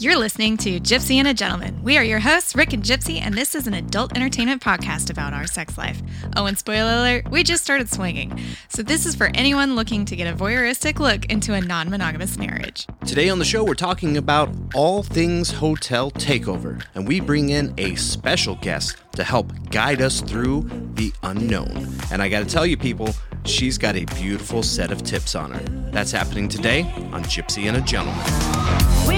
You're listening to Gypsy and a Gentleman. We are your hosts, Rick and Gypsy, and this is an adult entertainment podcast about our sex life. Oh, and spoiler alert, we just started swinging. So, this is for anyone looking to get a voyeuristic look into a non monogamous marriage. Today on the show, we're talking about all things hotel takeover, and we bring in a special guest to help guide us through the unknown. And I got to tell you, people, she's got a beautiful set of tips on her. That's happening today on Gypsy and a Gentleman. We're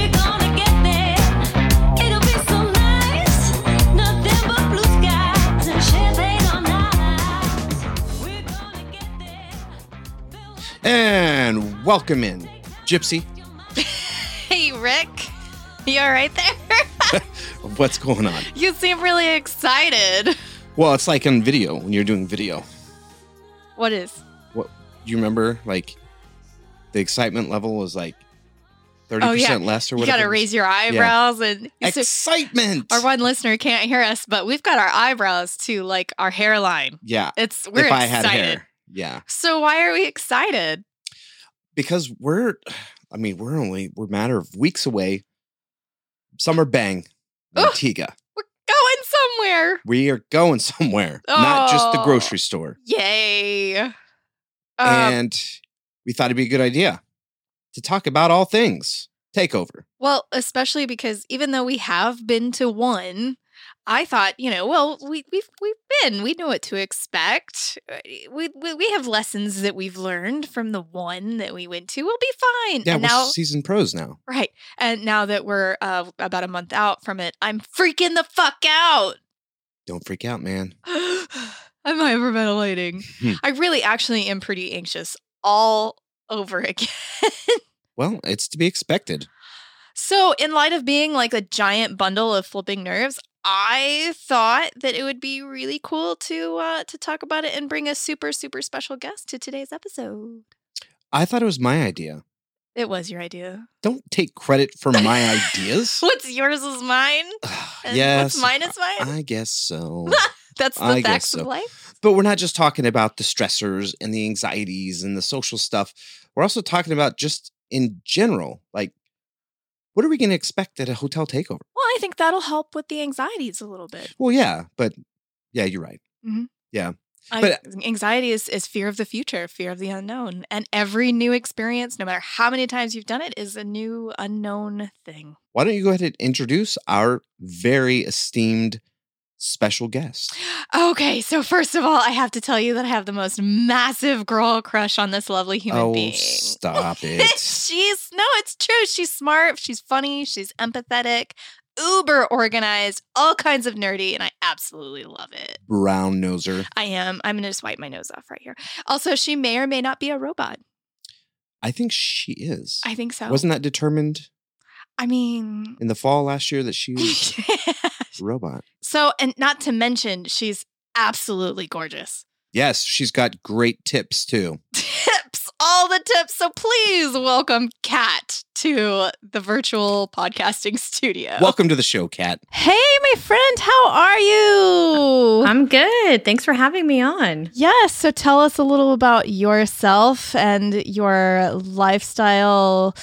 And welcome in, Gypsy. Hey, Rick. You all right there? What's going on? you seem really excited. Well, it's like on video when you're doing video. What is? What do you remember? Like the excitement level was like thirty Oh, yeah. percent less or whatever. You got to raise your eyebrows and. so- excitement. our one listener can't hear us, but we've got our eyebrows to like our hairline. yeah, It's we're if excited. Yeah, So why are we excited? because we're. I mean, we're only we're a matter of weeks away. Summer bang, Ugh. We're going somewhere. We are going somewhere, not just the Oh. grocery store. Yay. Um, and we thought it'd be a good idea to talk about all things takeover. well, especially because even though we have been to one, I thought, you know, well, we, we've we've been, we know what to expect. Uh, We, we we have lessons that we've learned from the one that we went to. We'll be fine. Yeah, and we're now, season pros now. right, and now that we're uh, about a month out from it, I'm freaking the fuck out. Don't freak out, man. I'm hyperventilating. Hmm. I really actually am pretty anxious all over again. Well, it's to be expected. so, in light of being like a giant bundle of flipping nerves, I thought that it would be really cool to uh, to talk about it and bring a super super special guest to today's episode. I thought it was my idea. It was your idea. Don't take credit for my ideas. What's yours is mine. Yes, What's mine is mine. I guess so. That's the I facts of life. but we're not just talking about the stressors and the anxieties and the social stuff. We're also talking about just in general, like what are we going to expect at a hotel takeover? Well, I think that'll help with the anxieties a little bit. Well, yeah, but yeah, you're right. Mm-hmm. I, But- anxiety is, is fear of the future, fear of the unknown. And every new experience, no matter how many times you've done it, is a new unknown thing. Why don't you go ahead and introduce our very esteemed special guest? Okay, so first of all, I have to tell you that I have the most massive girl crush on this lovely human oh, being. stop it. she's no, it's true. She's smart, she's funny, she's empathetic, uber organized, all kinds of nerdy, and I absolutely love it. Brown noser. I am. I'm gonna just wipe my nose off right here. Also, she may or may not be a robot. I think she is. I think so. Wasn't that determined I mean, in the fall last year that she was a robot? so, and not to mention, she's absolutely gorgeous. Yes, she's got great tips too. Tips, all the tips. So please welcome Cat to the virtual podcasting studio. Welcome to the show, Cat. Hey, my friend, how are you? I'm good. Thanks for having me on. yes. So tell us a little about yourself and your lifestyle.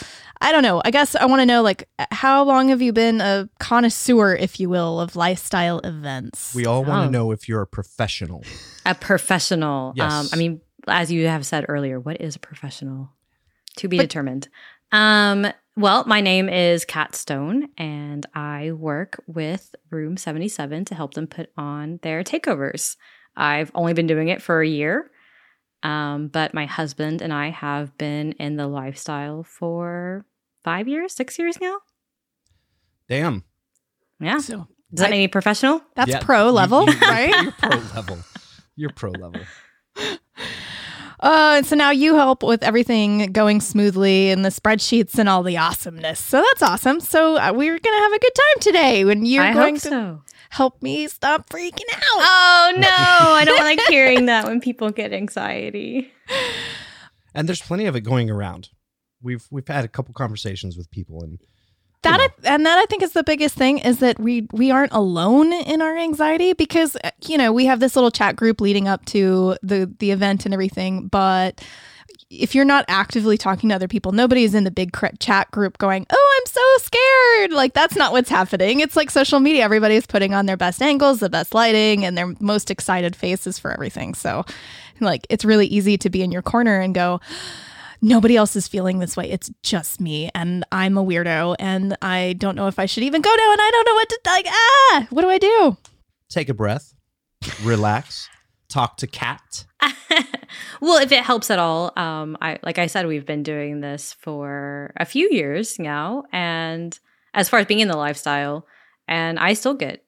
I don't know. I guess I want to know, like, how long have you been a connoisseur, if you will, of lifestyle events? We all want Oh. to know if you're a professional. A professional. Um, Yes. I mean, as you have said earlier, what is a professional? To be But- determined. Um, well, my name is Cat Stone, and I work with Room 77 to help them put on their takeovers. I've only been doing it for a year, um, but my husband and I have been in the lifestyle for five years, six years now. Damn. Yeah. So Does that I- make me professional? that's Yeah, pro level, you- right? You're pro level. You're pro level. Uh, so now you help with everything going smoothly and the spreadsheets and all the awesomeness. So that's awesome. So uh, we're gonna have a good time today when you're I going hope to so. Help me stop freaking out. Oh no, I don't like hearing that when people get anxiety. And there's plenty of it going around. We've we've had a couple conversations with people and that know. I, and that I think is the biggest thing is that we we aren't alone in our anxiety because uh, you know we have this little chat group leading up to the the event and everything, but if you're not actively talking to other people, nobody is in the big chat group going, "Oh, I'm so scared." Like that's not what's happening. It's like social media. Everybody is putting on their best angles, the best lighting, and their most excited faces for everything. So, like it's really easy to be in your corner and go, "Nobody else is feeling this way. It's just me, and I'm a weirdo, and I don't know if I should even go now, and I don't know what to like. Ah, what do I do?" Take a breath, relax, talk to Cat. well, if it helps at all, um, I like I said, we've been doing this for a few years now, and as far as being in the lifestyle, and I still get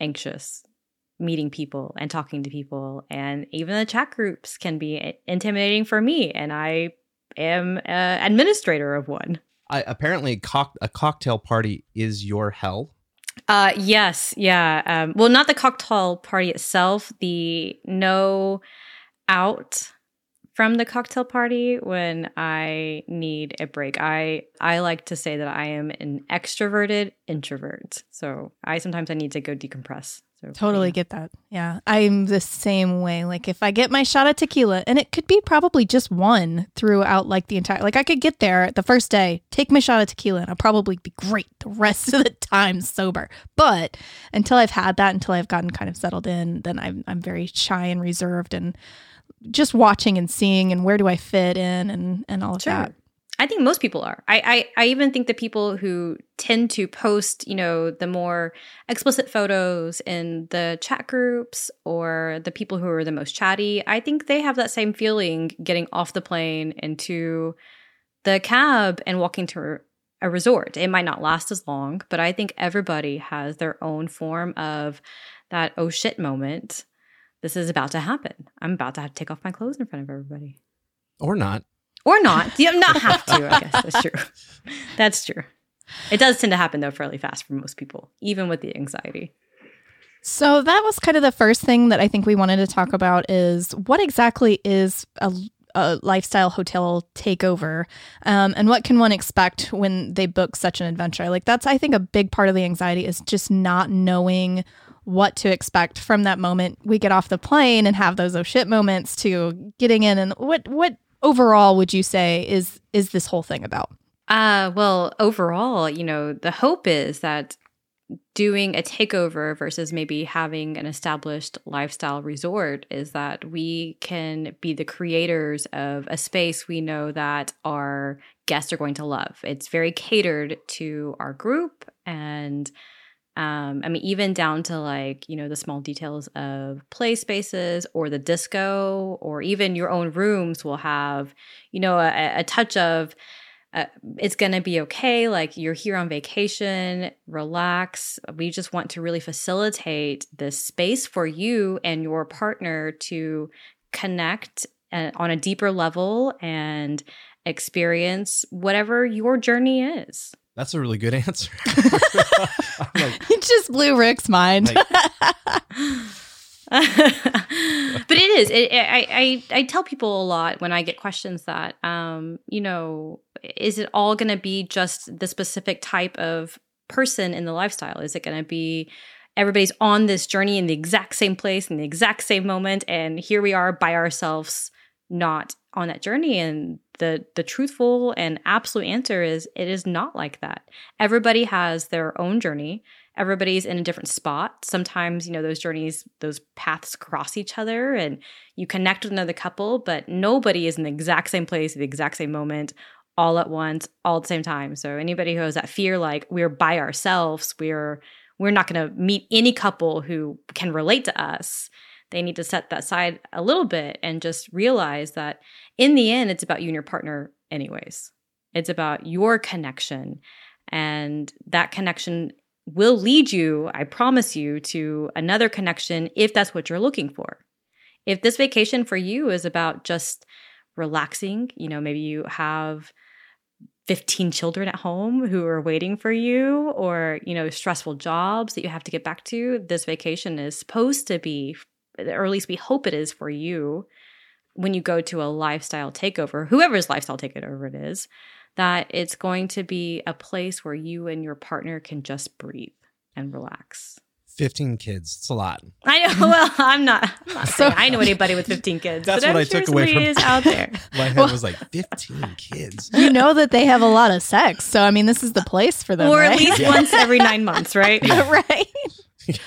anxious meeting people and talking to people, and even the chat groups can be intimidating for me, and I am an administrator of one. I, apparently, cock, a cocktail party is your hell. Uh, yes, yeah. Um, well, not the cocktail party itself. The no out from the cocktail party when I need a break. I I like to say that I am an extroverted introvert. So I sometimes I need to go decompress. So Totally yeah. get that. Yeah. I'm the same way. Like if I get my shot of tequila and it could be probably just one throughout like the entire like I could get there the first day, take my shot of tequila and I'll probably be great the rest of the time sober. But until I've had that, until I've gotten kind of settled in, then I'm I'm very shy and reserved and just watching and seeing and where do I fit in and and all of Sure. that. I think most people are. I, I I even think the people who tend to post, you know, the more explicit photos in the chat groups or the people who are the most chatty, I think they have that same feeling getting off the plane into the cab and walking to a resort. It might not last as long, but I think everybody has their own form of that oh shit moment. This is about to happen. I'm about to have to take off my clothes in front of everybody Or not. or not. You not have to. I guess that's true. That's true. It does tend to happen though fairly fast for most people, even with the anxiety. So that was kind of the first thing that I think we wanted to talk about is what exactly is a, a lifestyle hotel takeover, um, and what can one expect when they book such an adventure? Like that's I think a big part of the anxiety is just not knowing what to expect from that moment we get off the plane and have those oh shit moments to getting in and what what overall would you say is is this whole thing about? Uh, well, overall, you know, the hope is that doing a takeover versus maybe having an established lifestyle resort is that we can be the creators of a space we know that our guests are going to love. It's very catered to our group and um, I mean, even down to like, you know, the small details of play spaces or the disco or even your own rooms will have, you know, a, a touch of uh, it's going to be okay. Like you're here on vacation, relax. We just want to really facilitate this space for you and your partner to connect uh, on a deeper level and experience whatever your journey is. That's a really good answer. Like, it just blew Rick's mind. Like- but it is. It, I, I I tell people a lot when I get questions that, um, you know, is it all going to be just the specific type of person in the lifestyle? Is it going to be everybody's on this journey in the exact same place in the exact same moment, and here we are by ourselves, not on that journey? And the the truthful and absolute answer is it is not like that. Everybody has their own journey everybody's in a different spot. Sometimes, you know, those journeys, those paths cross each other and you connect with another couple, but nobody is in the exact same place at the exact same moment, all at once, all at the same time. So anybody who has that fear like we're by ourselves, we're we're not going to meet any couple who can relate to us. They need to set that side a little bit and just realize that in the end it's about you and your partner anyways. It's about your connection and that connection will lead you, I promise you, to another connection if that's what you're looking for. If this vacation for you is about just relaxing, you know, maybe you have 15 children at home who are waiting for you or, you know, stressful jobs that you have to get back to, this vacation is supposed to be, or at least we hope it is for you when you go to a lifestyle takeover, whoever's lifestyle takeover it is, that it's going to be a place where you and your partner can just breathe and relax. 15 kids. It's a lot. I know. Well, I'm not. I'm not saying I know anybody with 15 kids. That's but what I'm I sure took away from- is out there. My head was like 15 kids. you know that they have a lot of sex, so I mean, this is the place for them, or right? at least once every nine months, right? right.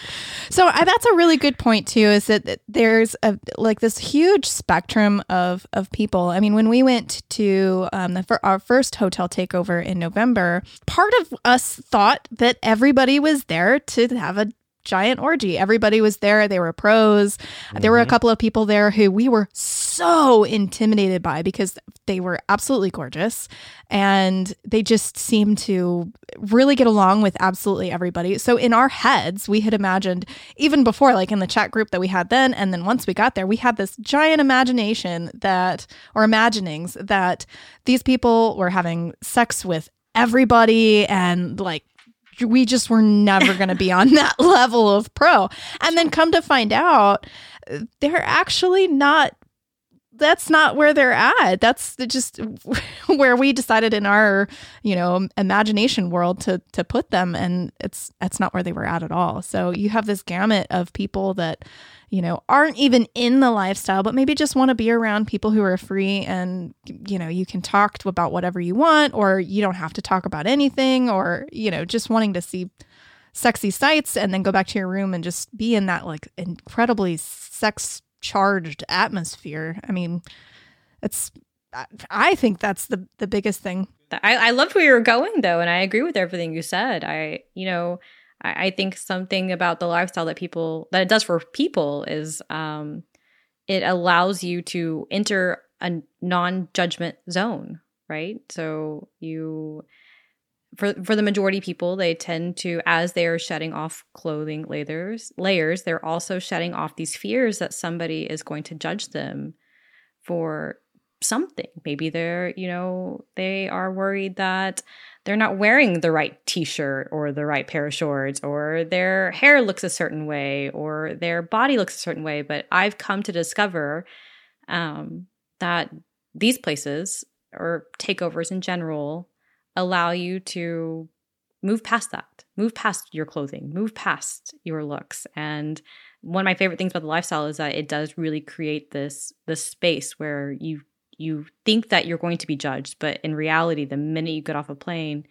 So I, that's a really good point too. Is that that there's a like this huge spectrum of of people. I mean, when we went to um, the, for our first hotel takeover in November, part of us thought that everybody was there to have a giant orgy. Everybody was there. They were pros. There were a couple of people there who we were so intimidated by because they were absolutely gorgeous and they just seemed to really get along with absolutely everybody. So in our heads, we had imagined even before like in the chat group that we had then and then once we got there, we had this giant imagination that or imaginings that these people were having sex with everybody and like we just were never going to be on that level of pro. And then come to find out, they're actually not. That's not where they're at. That's just where we decided in our, you know, imagination world to to put them, and it's that's not where they were at at all. So you have this gamut of people that, you know, aren't even in the lifestyle, but maybe just want to be around people who are free and, you know, you can talk about whatever you want, or you don't have to talk about anything, or, you know, just wanting to see sexy sights and then go back to your room and just be in that like incredibly sex charged atmosphere. I mean, it's, I- think that's the, the biggest thing. I, I loved where you were going though, and I agree with everything you said. I, you know, I, I think something about the lifestyle that people that it does for people is um, it allows you to enter a non-judgment zone, right? So you for for the majority people, they tend to as they are shedding off clothing layers layers, they're also shedding off these fears that somebody is going to judge them for something. Maybe they're, you know, they are worried that they're not wearing the right t-shirt or the right pair of shorts or their hair looks a certain way or their body looks a certain way, but I've come to discover um, that these places or takeovers in general allow you to move past that, move past your clothing, move past your looks. And one of my favorite things about the lifestyle is that it does really create this this space where you you think that you're going to be judged, but in reality, the minute you get off a plane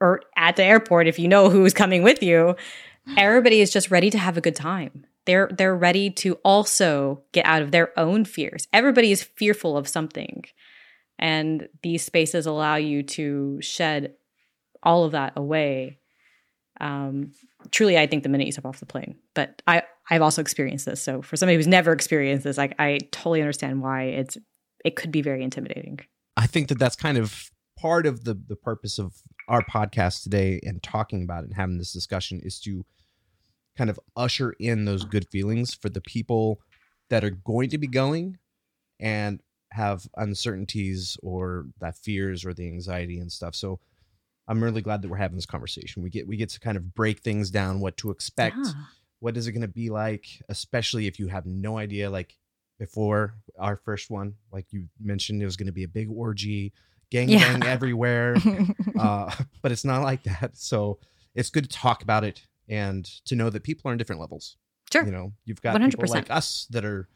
or at the airport, if you know who's coming with you, mm. everybody is just ready to have a good time. They're they're ready to also get out of their own fears. Everybody is fearful of something. And these spaces allow you to shed all of that away. Um, truly, I think the minute you step off the plane. But I, I've also experienced this. So for somebody who's never experienced this, like I totally understand why it's it could be very intimidating. I think that that's kind of part of the the purpose of our podcast today and talking about it and having this discussion is to kind of usher in those good feelings for the people that are going to be going and have uncertainties or that fears or the anxiety and stuff. So I'm really glad that we're having this conversation. We get we get to kind of break things down, what to expect, Yeah. what is it going to be like, especially if you have no idea. Like before our first one, like you mentioned, it was going to be a big orgy, gang Yeah. bang everywhere. uh, but it's not like that. So it's good to talk about it and to know that people are in different levels. Sure. You know, you've got 100%. like us that are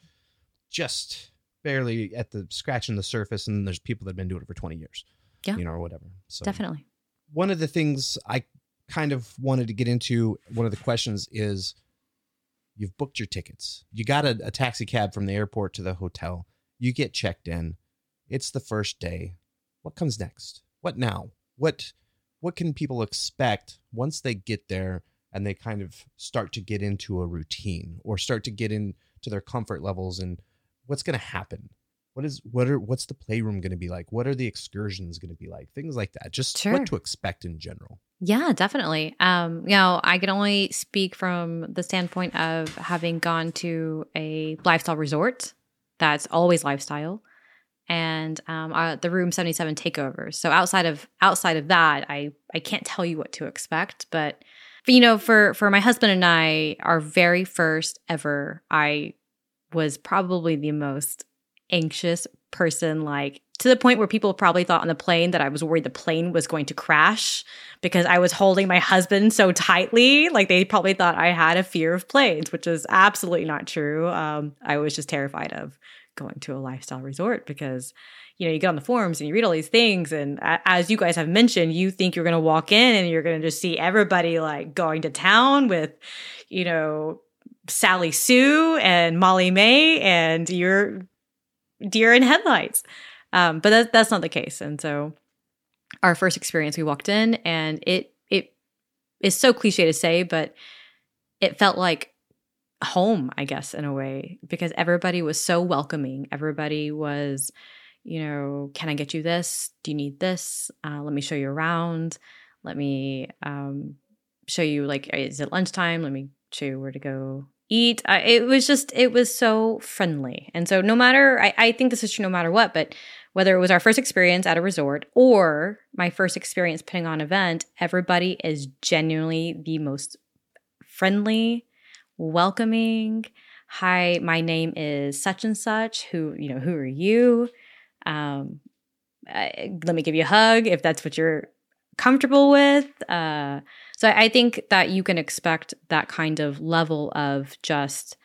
just barely at the scratching the surface, and there's people that have been doing it for 20 years. Yeah. You know, or whatever. So Definitely. one of the things I kind of wanted to get into, one of the questions is you've booked your tickets. You got a, a taxi cab from the airport to the hotel. You get checked in. It's the first day. What comes next? What now? What what can people expect once they get there and they kind of start to get into a routine or start to get into their comfort levels and what's going to happen? What is what are what's the playroom going to be like? What are the excursions going to be like? Things like that. Just Sure. what to expect in general. Yeah, definitely. Um, you know, I can only speak from the standpoint of having gone to a lifestyle resort that's always lifestyle and um, uh, the room 77 takeovers. So outside of outside of that, I I can't tell you what to expect, but but, you know, for for my husband and I, our very first ever, I was probably the most anxious person, like to the point where people probably thought on the plane that I was worried the plane was going to crash because I was holding my husband so tightly. Like they probably thought I had a fear of planes, which is absolutely not true. Um, I was just terrified of going to a lifestyle resort because you know you get on the forums and you read all these things and as you guys have mentioned you think you're going to walk in and you're going to just see everybody like going to town with you know Sally Sue and Molly May and you're deer in headlights. Um, but that, that's not the case. And so our first experience we walked in and it it is so cliche to say but it felt like home i guess in a way because everybody was so welcoming. Everybody was you know can i get you this? Do you need this? Uh, let me show you around. Let me um, show you like is it lunchtime? Let me show you where to go eat. It was just it was so friendly. And so no matter I, I think this is true no matter what but whether it was our first experience at a resort or my first experience putting on an event everybody is genuinely the most friendly welcoming. Hi my name is such and such. Who you know who are you? Um I, let me give you a hug if that's what you're comfortable with uh so i think that you can expect that kind of level of just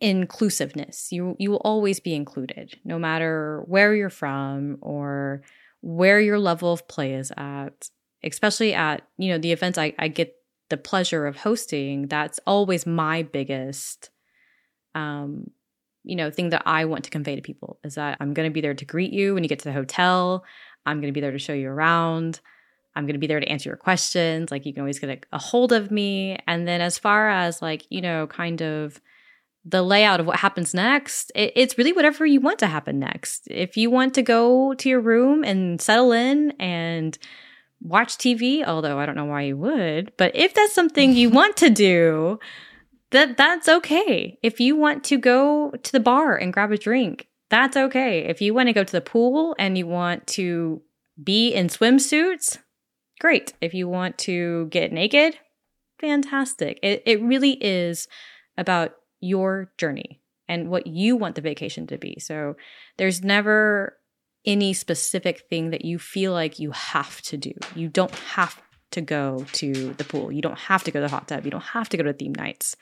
inclusiveness. You you will always be included no matter where you're from or where your level of play is at especially at you know the events i, I get the pleasure of hosting that's always my biggest um you know thing that i want to convey to people is that i'm going to be there to greet you when you get to the hotel. I'm going to be there to show you around i'm going to be there to answer your questions like you can always get a, a hold of me and then as far as like you know kind of the layout of what happens next it, it's really whatever you want to happen next if you want to go to your room and settle in and watch TV, although I don't know why you would, but if that's something you want to do, that that's okay. If you want to go to the bar and grab a drink, that's okay. If you want to go to the pool and you want to be in swimsuits, great. If you want to get naked, fantastic. It it really is about your journey and what you want the vacation to be. So there's never any specific thing that you feel like you have to do. You don't have to go to the pool. You don't have to go to the hot tub. You don't have to go to theme nights.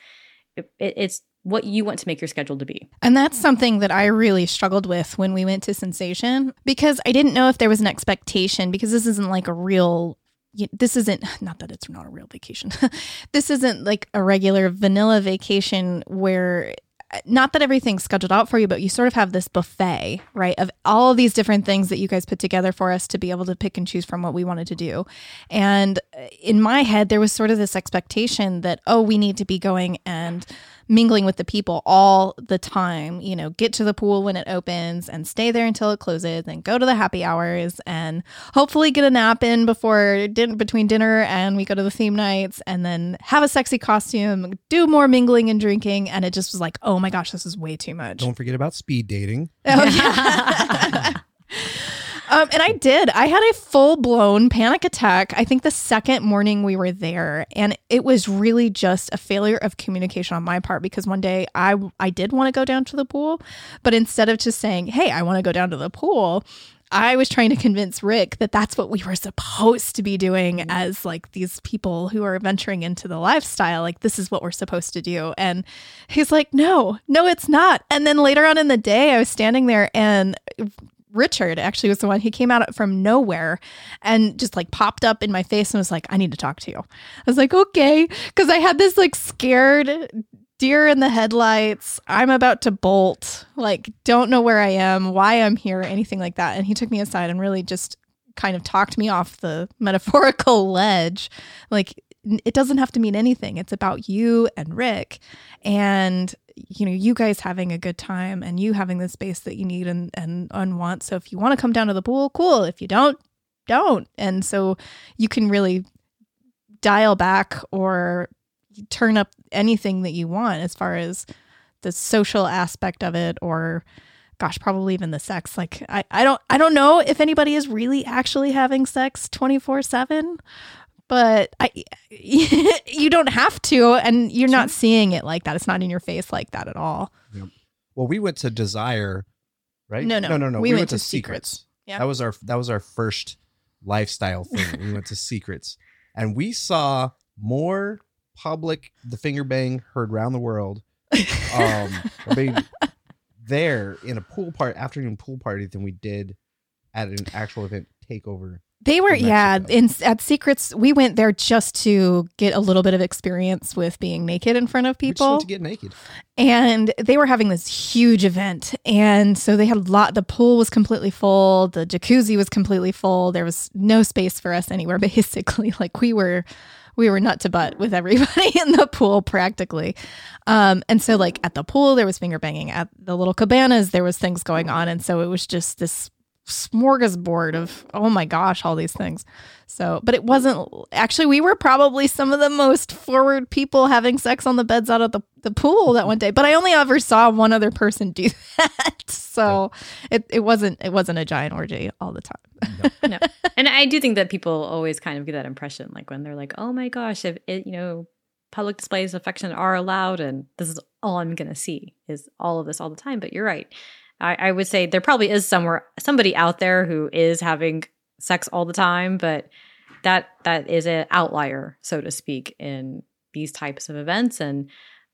It, it, it's what you want to make your schedule to be. And that's something that I really struggled with when we went to Sensation because I didn't know if there was an expectation because this isn't like a real this isn't not that it's not a real vacation. this isn't like a regular vanilla vacation where not that everything's scheduled out for you, but you sort of have this buffet, right, of all of these different things that you guys put together for us to be able to pick and choose from what we wanted to do. And uh, in my head, there was sort of this expectation that, oh, we need to be going and mingling with the people all the time, you know, get to the pool when it opens and stay there until it closes, and go to the happy hours and hopefully get a nap in before din- between dinner and we go to the theme nights and then have a sexy costume, do more mingling and drinking. And it just was like, oh my gosh, this is way too much. Don't forget about speed dating. Oh, yeah. um, and I did. I had a full blown panic attack. I think the second morning we were there, and it was really just a failure of communication on my part because one day I I did want to go down to the pool, but instead of just saying, "Hey, I want to go down to the pool," I was trying to convince Rick that that's what we were supposed to be doing as like these people who are venturing into the lifestyle. Like, this is what we're supposed to do. And he's like, no, no, it's not. And then later on in the day, I was standing there and Richard actually was the one he came out from nowhere and just like popped up in my face and was like, I need to talk to you. I was like, okay. Cause I had this like scared deer in the headlights. I'm about to bolt. Like, don't know where I am, why I'm here, anything like that. And he took me aside and really just kind of talked me off the metaphorical ledge. Like, it doesn't have to mean anything. It's about you and Rick and you know, you guys having a good time and you having the space that you need and and, and want. So if you want to come down to the pool, cool. If you don't, don't. And so you can really dial back or turn up anything that you want as far as the social aspect of it or gosh probably even the sex like i, I don't i don't know if anybody is really actually having sex 24 7 but i you don't have to and you're not seeing it like that it's not in your face like that at all Well, we went to Desire right? No, no. no, no, no. We went to Secrets. Yeah. That was our that was our first lifestyle thing. we went to Secrets, and we saw more public the finger bang heard around the world. Um, I mean, there in a pool part afternoon pool party than we did at an actual event takeover. They were, yeah, in at Secrets, we went there just to get a little bit of experience with being naked in front of people. to get naked. and they were having this huge event. And so they had a lot the pool was completely full the jacuzzi was completely full. There was no space for us anywhere basically. Like we were we were nut to butt with everybody in the pool practically. Um and so like at the pool there was finger banging. At the little cabanas there was things going on. And so it was just this smorgasbord of oh my gosh all these things so but it wasn't actually we were probably some of the most forward people having sex on the beds out of the, the pool that one day but i only ever saw one other person do that so it, it wasn't it wasn't a giant orgy all the time no. And I do think that people always kind of get that impression, like when they're like, "Oh my gosh, if it, you know, public displays of affection are allowed, and this is all I'm going to see is all of this all the time." But you're right. I, I would say there probably is somewhere somebody out there who is having sex all the time, but that that is an outlier, so to speak, in these types of events. And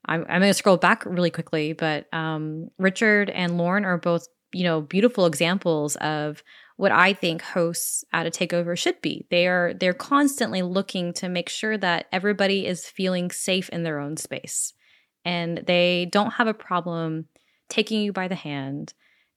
I'm, I'm going to scroll back really quickly, but um, Richard and Lauren are both, you know, beautiful examples of what I think hosts at a takeover should be. They are they're constantly looking to make sure that everybody is feeling safe in their own space. And they don't have a problem taking you by the hand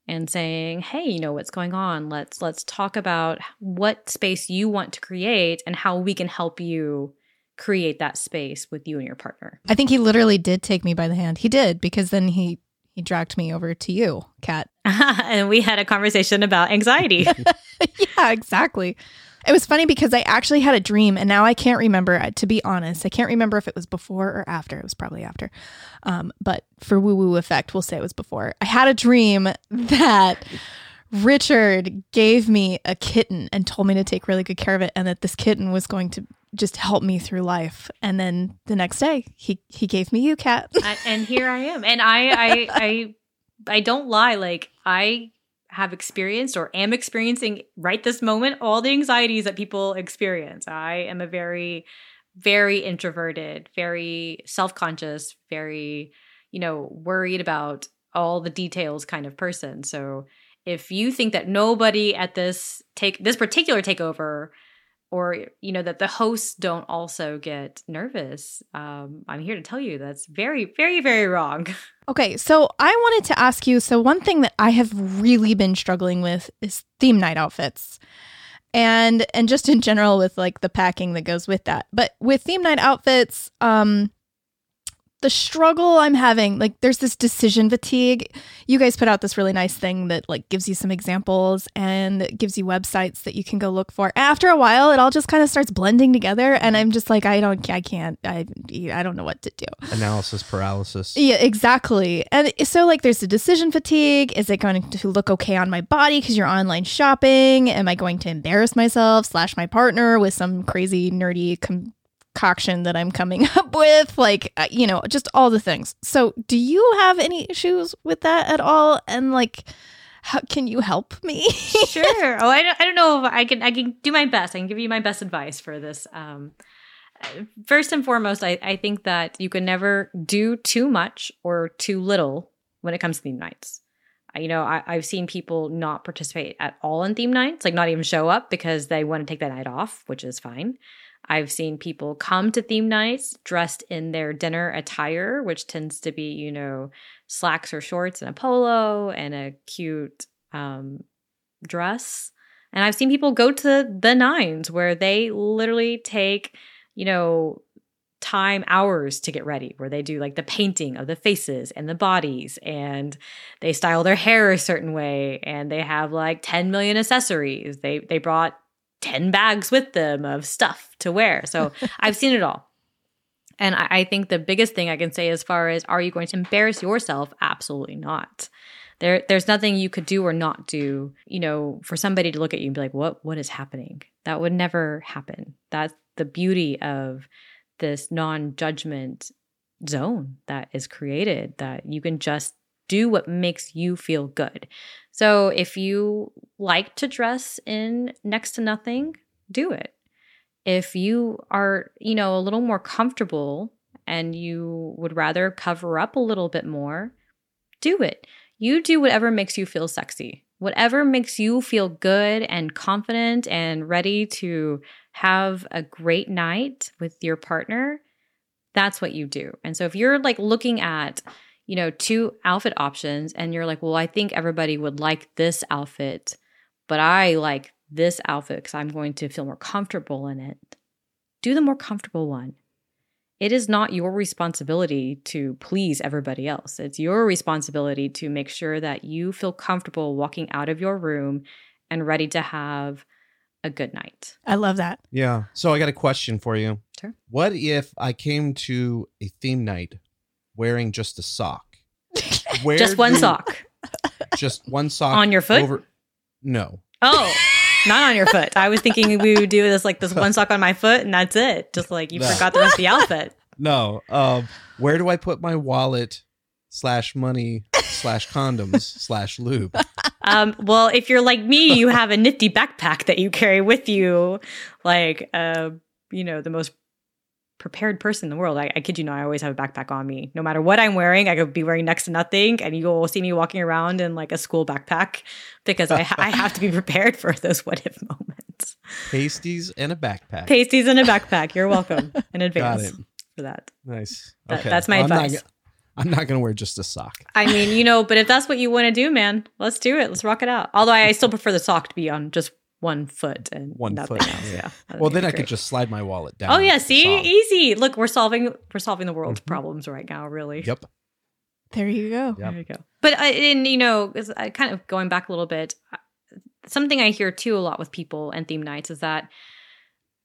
and saying, "Hey, you know what's going on? Let's let's talk about what space you want to create and how we can help you create that space with you and your partner." i think he literally did take me by the hand he did because then he he dragged me over to you cat and we had a conversation about anxiety. yeah, exactly. It was funny because I actually had a dream, and now I can't remember. uh, To be honest, I can't remember if it was before or after. It was probably after. Um, but for woo woo effect, we'll say it was before. I had a dream that Richard gave me a kitten and told me to take really good care of it, and that this kitten was going to just help me through life. And then the next day, he he gave me you, cat. And here I am. And I, I, I, I don't lie. Like I have experienced or am experiencing right this moment all the anxieties that people experience. I am a very, very introverted, very self-conscious, very, you know, worried about all the details kind of person. So if you think that nobody at this take this particular takeover or you know that the hosts don't also get nervous um, i'm here to tell you that's very very very wrong Okay, so I wanted to ask you. So, one thing that I have really been struggling with is theme night outfits. And and just in general with like the packing that goes with that. But with theme night outfits, um the struggle I'm having, like there's this decision fatigue. You guys put out this really nice thing that like gives you some examples and gives you websites that you can go look for. After a while, it all just kind of starts blending together and I'm just like I don't I can't I I don't know what to do. Analysis paralysis. Yeah, exactly. And so, like, there's the decision fatigue. Is it going to look okay on my body because you're online shopping? Am I going to embarrass myself slash my partner with some crazy nerdy concoction that I'm coming up with? Like, uh, you know, just all the things. So, do you have any issues with that at all? And like, how can you help me? sure oh I don't, I don't know i can i can do my best i can give you my best advice for this um uh, first and foremost I, I think that you can never do too much or too little when it comes to theme nights you know I, i've seen people not participate at all in theme nights like not even show up because they want to take that night off which is fine I've seen people come to theme nights dressed in their dinner attire, which tends to be, you know, slacks or shorts and a polo and a cute um, dress. And I've seen people go to the nines where they literally take, you know, time hours to get ready, where they do like the painting of the faces and the bodies and they style their hair a certain way and they have like 10 million accessories. They they brought 10 bags with them of stuff to wear. So I've seen it all. And I, I think the biggest thing I can say as far as are you going to embarrass yourself? Absolutely not. There, there's nothing you could do or not do, you know, for somebody to look at you and be like, what, what is happening? That would never happen. That's the beauty of this non-judgment zone that is created that you can just do what makes you feel good. So if you like to dress in next to nothing, do it. If you are, you know, a little more comfortable and you would rather cover up a little bit more, do it. You do whatever makes you feel sexy. Whatever makes you feel good and confident and ready to have a great night with your partner, that's what you do. And so if you're like looking at, you know, two outfit options and you're like, well, I think everybody would like this outfit, but I like this outfit because I'm going to feel more comfortable in it, do the more comfortable one. It is not your responsibility to please everybody else. It's your responsibility to make sure that you feel comfortable walking out of your room and ready to have a good night. I love that. Yeah. So I got a question for you. Sure. What if I came to a theme night wearing just a sock? Where Just one do- sock. Just one sock On your foot? Over, no. Oh, not on your foot. I was thinking we would do this like this one sock on my foot and that's it. Just like you No. forgot the rest of the outfit. No. Um, where do I put my wallet slash money slash condoms slash lube? Um, well, if you're like me, you have a nifty backpack that you carry with you, like uh, you know, the most prepared person in the world. I, I kid you not, I always have a backpack on me. No matter what I'm wearing, I could be wearing next to nothing, and you'll see me walking around in like a school backpack because I, I have to be prepared for those what if moments. Pasties and a backpack. Pasties in a backpack. You're welcome in advance for that. Nice. That- Okay. that's my not advice. I'm not going to wear just a sock. I mean, you know, but if that's what you want to do, man, let's do it. Let's rock it out. Although I still prefer the sock to be on just one foot and One nothing foot, else. yeah. Yeah. That'd Well, be then I great. could just slide my wallet down. Oh yeah, see, sock. easy. Look, we're solving we're solving the world's Mhm. problems right now. Really. Yep. There you go. Yep. There you go. But I, and you know, is- I kind of going back a little bit. uh, Something I hear too a lot with people and theme nights is that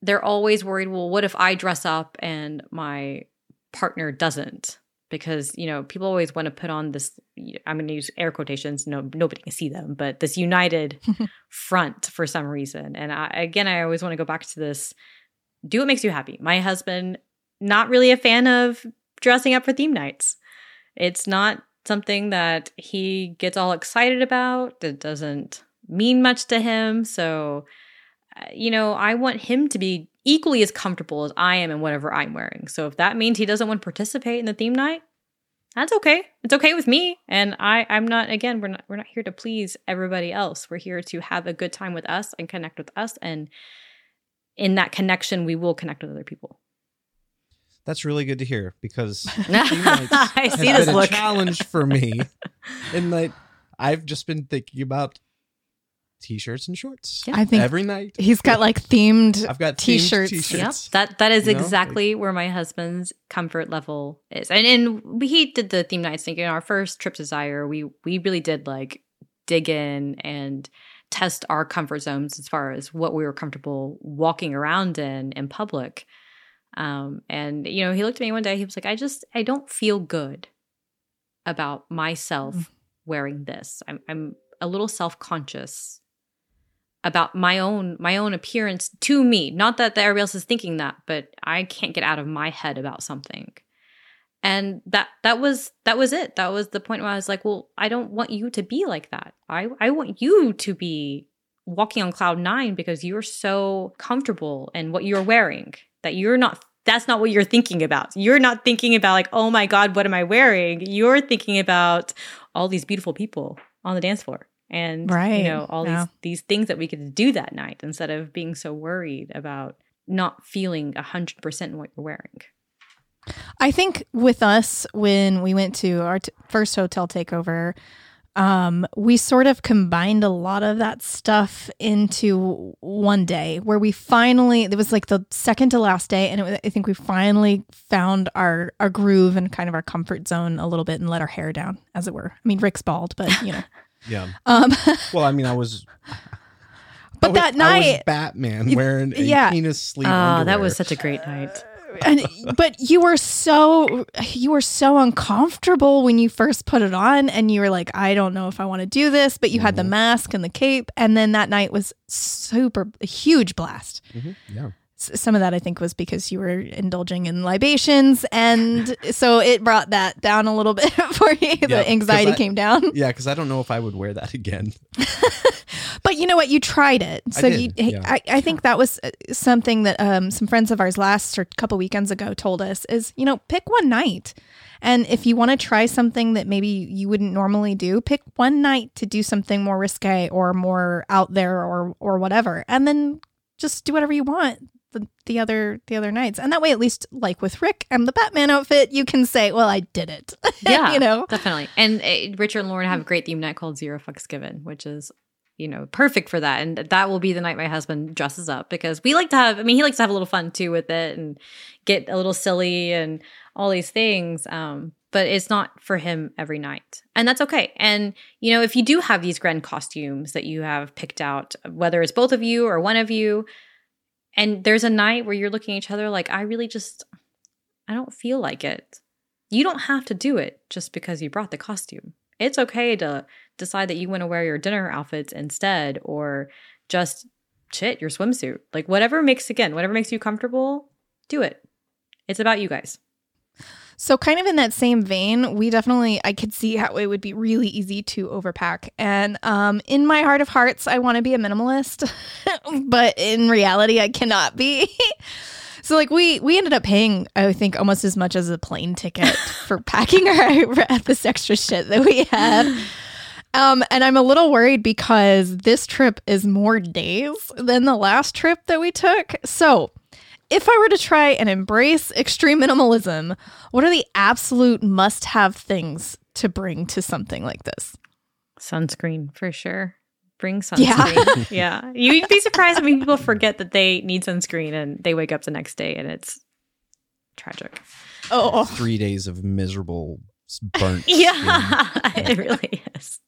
they're always worried. Well, what if I dress up and my partner doesn't? Because you know, people always want to put on this. I'm going to use air quotations. No, nobody can see them, but this united front for some reason. And I, again, I always want to go back to this. Do what makes you happy. My husband, not really a fan of dressing up for theme nights. It's not something that he gets all excited about. It doesn't mean much to him. So, uh, you know, I want him to be equally as comfortable as I am in whatever I'm wearing. So if that means he doesn't want to participate in the theme night, that's okay. It's okay with me. And I, I'm not again, we're not we're not here to please everybody else. We're here to have a good time with us and connect with us. And in that connection, we will connect with other people. That's really good to hear because I see this look. a challenge for me. and like I've just been thinking about t-shirts and shorts. Yeah. I think every night. he's got like themed I've got t-shirts. Yep. T-shirts. That that is You know, exactly where my husband's comfort level is. And and he did the theme nights thinking our first trip to Desire, we we really did like dig in and test our comfort zones as far as what we were comfortable walking around in in public. Um, and you know, he looked at me one day, he was like, I just I don't feel good about myself Mm. wearing this. I'm I'm a little self-conscious about my own my own appearance to me. Not that everybody else is thinking that but i can't get out of my head about something. And that that was that was it. That was the point where i was like well i don't want you to be like that. I i want you to be walking on cloud 9 because you're so comfortable in what you're wearing that you're not that's not what you're thinking about. You're not thinking about like oh my god what am i wearing? You're thinking about all these beautiful people on the dance floor and Right. you know all Yeah. these these things that we could do that night instead of being so worried about not feeling 100% in what you're wearing I think with us when we went to our t- first hotel takeover, um, we sort of combined a lot of that stuff into one day where we finally it was like the second to last day, and it was, I think we finally found our our groove and kind of our comfort zone a little bit and let our hair down, as it were. I mean, Rick's bald, but you know, Yeah. um, Well, I mean, I was. But I was- that night- Batman You- wearing a yeah. penis sleeve oh that was such a great night and but you were so you were so uncomfortable when you first put it on and you were like i don't know if i want to do this but you had the Mhm. mask and the cape and then that night was super a huge blast Mhm, Yeah. Some of that I think was because you were indulging in libations, and so it brought that down a little bit for you. Yeah, the anxiety I- came down. Yeah, because I don't know if I would wear that again. But you know what? You tried it. I So did, you, yeah. I, I think that was uh, something that um, some friends of ours last or a couple weekends ago told us is, you know, pick one night. And if you want to try something that maybe you wouldn't normally do, pick one night to do something more risque or more out there or or whatever. And then just do whatever you want the, the other the other nights. And that way at least like with Rick and the Batman outfit, you can say, "Well, I did it." Yeah, you know. definitely. And uh, Richard and Lauren have a great theme night called Zero Fucks Given, which is you know perfect for that. And that will be the night my husband dresses up because we like to have. I mean, he likes to have a little fun too with it and get a little silly and all these things. Um, but it's not for him every night, and that's okay. And you know, if you do have these grand costumes that you have picked out, whether it's both of you or one of you. And there's a night where you're looking at each other like, I really just, I don't feel like it you don't have to do it just because you brought the costume. It's okay to decide that you want to wear your dinner outfits instead or just shit your swimsuit. Like whatever makes again, whatever makes you comfortable, do it. It's about you guys. So, kind of in that same vein, we definitely, I could see how it would be really easy to overpack. And um, in my heart of hearts, I want to be a minimalist, but in reality, I cannot be. so, like, we we ended up paying, I think, almost as much as a plane ticket for packing our this extra shit that we had. Um, and I'm a little worried because this trip is more days than the last trip that we took. So, if I were to try and embrace extreme minimalism, what are the absolute must have things to bring to something like this? Sunscreen for sure. Bring sunscreen. Yeah. You'd be surprised I mean, people forget that they need sunscreen and they wake up the next day and it's tragic. Oh, Three days of miserable s- burnt. skin. Yeah, it really is.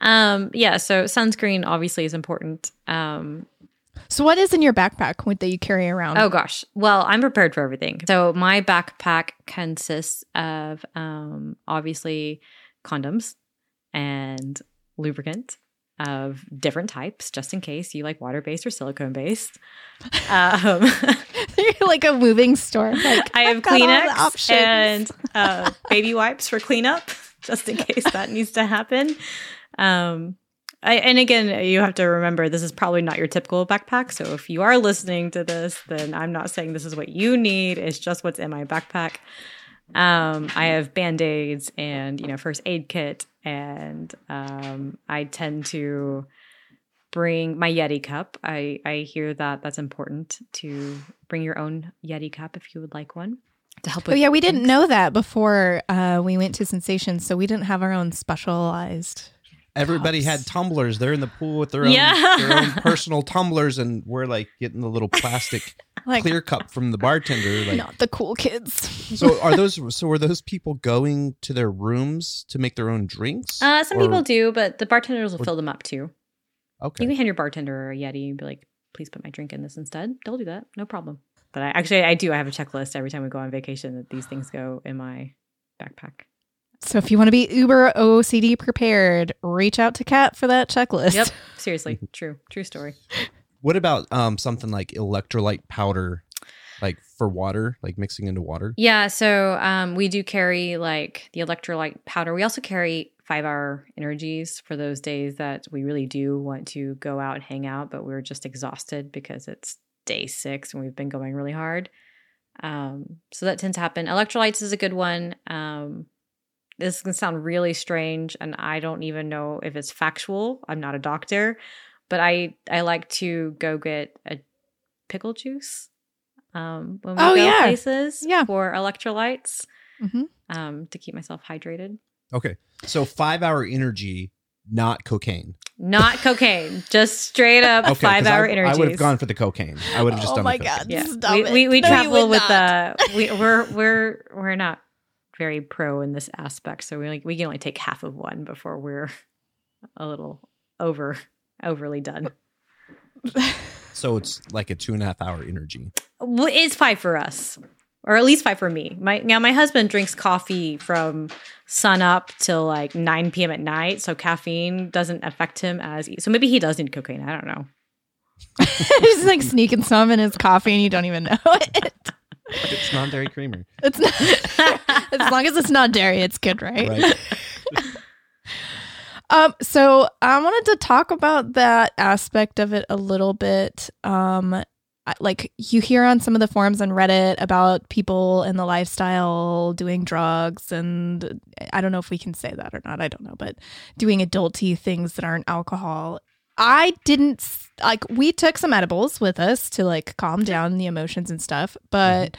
Um, yeah, so sunscreen obviously is important. Um, so what is in your backpack that you carry around? oh gosh. Well, I'm prepared for everything. So my backpack consists of um obviously condoms and lubricant of different types, just in case you like water based or silicone based. Um, you're like a moving store. Like I have Kleenex and uh, baby wipes for cleanup, just in case that needs to happen. Um, I, and again, you have to remember this is probably not your typical backpack. So if you are listening to this, then I'm not saying this is what you need. It's just what's in my backpack. Um, I have band aids and you know first aid kit, and um, I tend to bring my Yeti cup. I I hear that that's important to bring your own Yeti cup if you would like one to help. Oh yeah, we didn't things. know that before uh, we went to Sensations, so we didn't have our own specialized. Everybody Cups. had tumblers. They're in the pool with their own, Yeah. their own personal tumblers, and we're like getting the little plastic Like clear cup from the bartender. Like, not the cool kids. so are those? So are those people going to their rooms to make their own drinks? Uh, some Or- people do, but the bartenders will or- fill them up too. Okay, you can hand your bartender a Yeti and be like, "Please put my drink in this instead." They'll do that, no problem. But I actually I do. I have a checklist every time we go on vacation that these things go in my backpack. So if you want to be uber OCD prepared, reach out to Cat for that checklist. Yep, seriously, true, true story. What about um something like electrolyte powder, like for water, like mixing into water? Yeah, so um, we do carry like the electrolyte powder. We also carry five hour energies for those days that we really do want to go out and hang out, but we're just exhausted because it's day six and we've been going really hard. Um, so that tends to happen. Electrolytes is a good one. Um, this can sound really strange, and I don't even know if it's factual. I'm not a doctor, but I I like to go get a pickle juice um, when we Oh, go yeah. places Yeah. for electrolytes hmm um, to keep myself hydrated. Okay. So five hour energy, not cocaine. Not cocaine, just straight up Okay. 'cause five hour energy. I would have gone for the cocaine. I would have just Oh done my the God. cocaine. Yeah, Stop we, we, we No, travel would with not. the we, we're we're we're not very pro in this aspect, so we like we can only take half of one before we're a little over overly done. So it's like a two and a half hour energy. Well, It's five for us, or at least five for me. My now my husband drinks coffee from sun up till like nine p.m. at night, so caffeine doesn't affect him as e- so maybe he does need cocaine. I don't know. He's like sneaking some in his coffee and you don't even know it. It's non-dairy creamer, It's not, as long as it's not dairy, it's good, right? right? Um, so I wanted to talk about that aspect of it a little bit. Um, like you hear on some of the forums on Reddit about people in the lifestyle doing drugs, and I don't know if we can say that or not. I don't know, but doing adulty things that aren't alcohol. I didn't like. We took some edibles with us to like calm down the emotions and stuff, but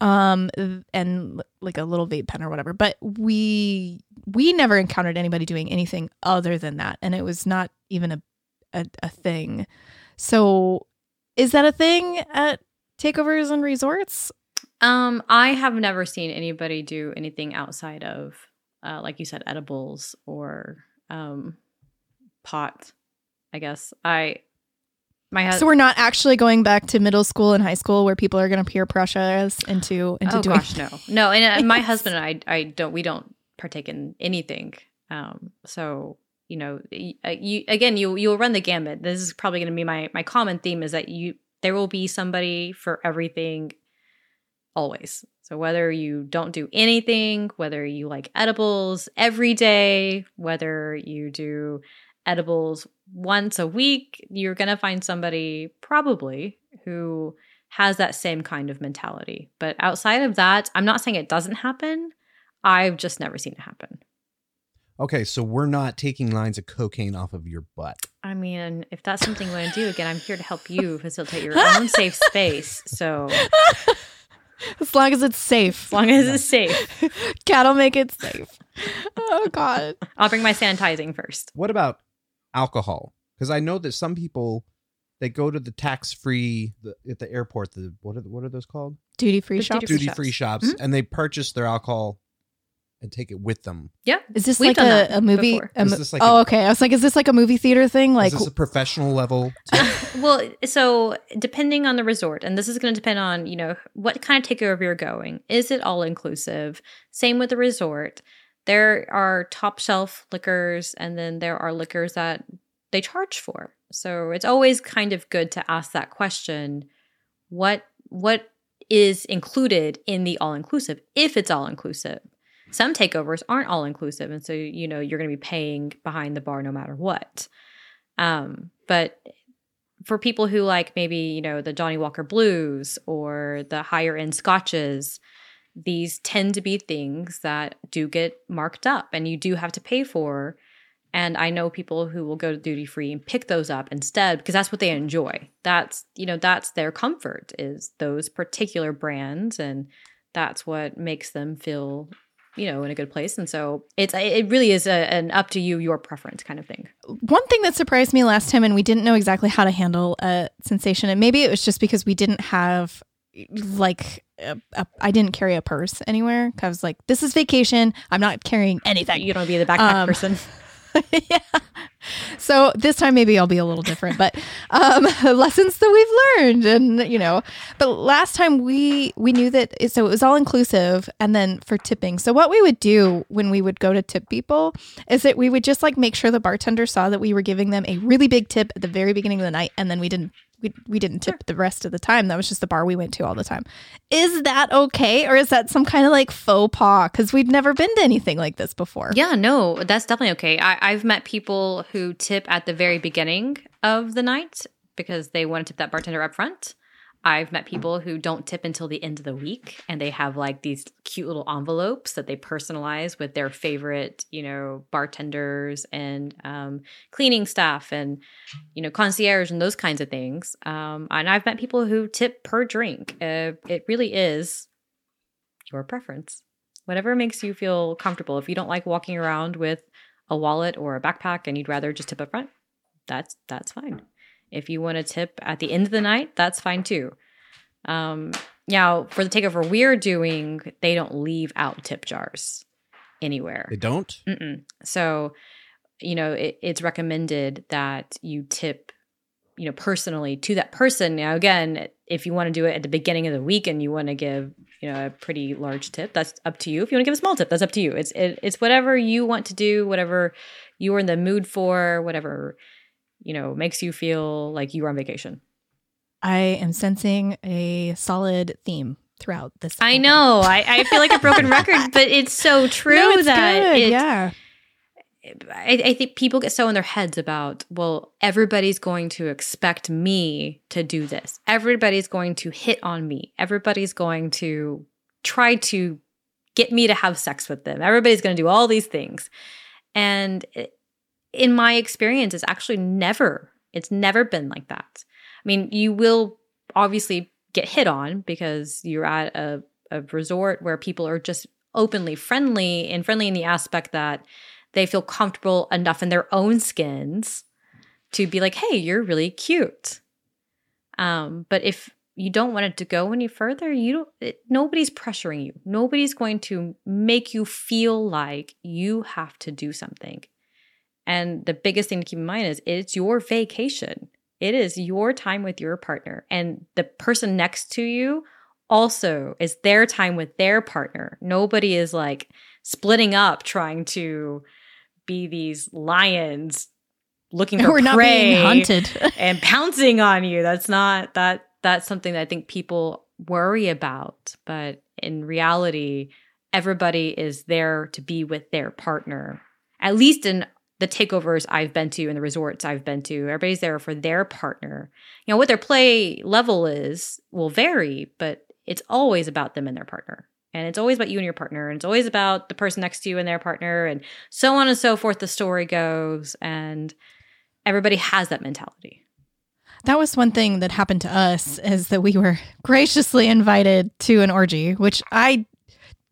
um and like a little vape pen or whatever but we we never encountered anybody doing anything other than that and it was not even a a, a thing so is that a thing at takeovers and resorts Um, I have never seen anybody do anything outside of, uh, like you said, edibles or um, pot. I guess I, my husband. so we're not actually going back to middle school and high school where people are going to peer pressure us into into oh doing gosh, no, no. And uh, my husband and I, I don't. We don't partake in anything. Um, so you know, uh, you again, you you will run the gamut. This is probably going to be my my common theme is that you there will be somebody for everything, always. So whether you don't do anything, whether you like edibles every day, whether you do edibles once a week, you're going to find somebody probably who has that same kind of mentality. But outside of that, I'm not saying it doesn't happen. I've just never seen it happen. Okay, so we're not taking lines of cocaine off of your butt. I mean, if that's something you want to do, again, I'm here to help you facilitate your own safe space. So as long as it's safe as long as it's safe, cat'll make it safe oh god I'll bring my sanitizing first. What about alcohol? Because I know that some people they go to the tax-free the, at the airport. The what are what are those called? duty free shops duty-free Duty-free shops. shops, mm-hmm. and they purchase their alcohol and take it with them. Yeah. is this We've like a, a movie a Is this like oh a- okay i was like is this like a movie theater thing like Is this a professional level? tip? well, so depending on the resort, and this is going to depend on, you know, what kind of takeover you're going. Is it all inclusive? Same with the resort. There are top shelf liquors, and then there are liquors that they charge for. So it's always kind of good to ask that question: what what is included in the all inclusive? If it's all inclusive, some takeovers aren't all inclusive, and so you know you're going to be paying behind the bar no matter what. Um, but for people who like maybe you know the Johnnie Walker Blues or the higher end scotches, these tend to be things that do get marked up and you do have to pay for. And I know people who will go to duty free and pick those up instead because that's what they enjoy. That's you know that's their comfort is those particular brands and that's what makes them feel you know in a good place. And so it's it really is a, an up to you your preference kind of thing. one thing that surprised me last time and we didn't know exactly how to handle a sensation and maybe it was just because we didn't have like a, a, i didn't carry a purse anywhere i was like this is vacation i'm not carrying anything You don't be the backpack Um, person. yeah. So this time maybe I'll be a little different, but um, lessons that we've learned, and you know, but last time we we knew that it- so it was all inclusive, and then for tipping. So what we would do when we would go to tip people is that we would just like make sure the bartender saw that we were giving them a really big tip at the very beginning of the night, and then we didn't. We, we didn't tip the rest of the time. That was just the bar we went to all the time. Is that okay? Or is that some kind of like faux pas? Because we've never been to anything like this before. Yeah, no, that's definitely okay. I, I've met people who tip at the very beginning of the night because they want to tip that bartender up front. I've met people who don't tip until the end of the week and they have like these cute little envelopes that they personalize with their favorite, you know, bartenders and um, cleaning staff and, you know, concierge and those kinds of things. Um, and I've met people who tip per drink. Uh, it really is your preference whatever makes you feel comfortable. If you don't like walking around with a wallet or a backpack and you'd rather just tip up front, that's that's fine. If you want to tip at the end of the night, that's fine too. Um, now, for the takeover we're doing, they don't leave out tip jars anywhere. They don't. Mm-mm. So, you know, it, it's recommended that you tip, you know, personally to that person. Now, again, if you want to do it at the beginning of the week and you want to give, you know, a pretty large tip, that's up to you. If you want to give a small tip, that's up to you. It's it, it's whatever you want to do, whatever you are in the mood for, whatever you know, makes you feel like you are on vacation. I am sensing a solid theme throughout this. I know. I, I feel like a broken record, but it's so true. No, it's that good. it, yeah. I, I think people get so in their heads about, well, everybody's going to expect me to do this. Everybody's going to hit on me. Everybody's going to try to get me to have sex with them. Everybody's going to do all these things. And it- in my experience, it's actually never, it's never been like that. I mean, you will obviously get hit on because you're at a, a resort where people are just openly friendly and friendly in the aspect that they feel comfortable enough in their own skins to be like, hey, you're really cute. Um, but if you don't want it to go any further, you don't, it, nobody's pressuring you. Nobody's going to make you feel like you have to do something. And the biggest thing to keep in mind is it's your vacation. It is your time with your partner. And the person next to you also is their time with their partner. Nobody is like splitting up trying to be these lions looking for We're not prey being hunted. and pouncing on you. That's not that that's something that I think people worry about, but in reality, everybody is there to be with their partner. At least in the takeovers I've been to and the resorts I've been to, everybody's there for their partner. You know, what their play level is will vary, but it's always about them and their partner. And it's always about you and your partner. And it's always about the person next to you and their partner, and so on and so forth. The story goes. And everybody has that mentality. That was one thing that happened to us is that we were graciously invited to an orgy, which I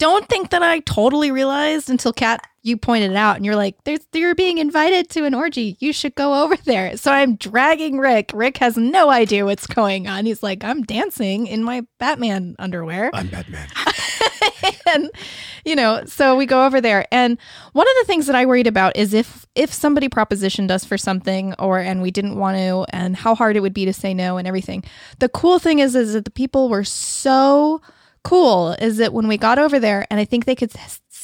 don't think that I totally realized until Cat you pointed it out and you're like, There's you're being invited to an orgy. You should go over there. So I'm dragging Rick. Rick has no idea what's going on. He's like, I'm dancing in my Batman underwear. I'm Batman. and you know so we go over there and one of the things that i worried about is if if somebody propositioned us for something or and we didn't want to and how hard it would be to say no and everything the cool thing is is that the people were so cool is that when we got over there and i think they could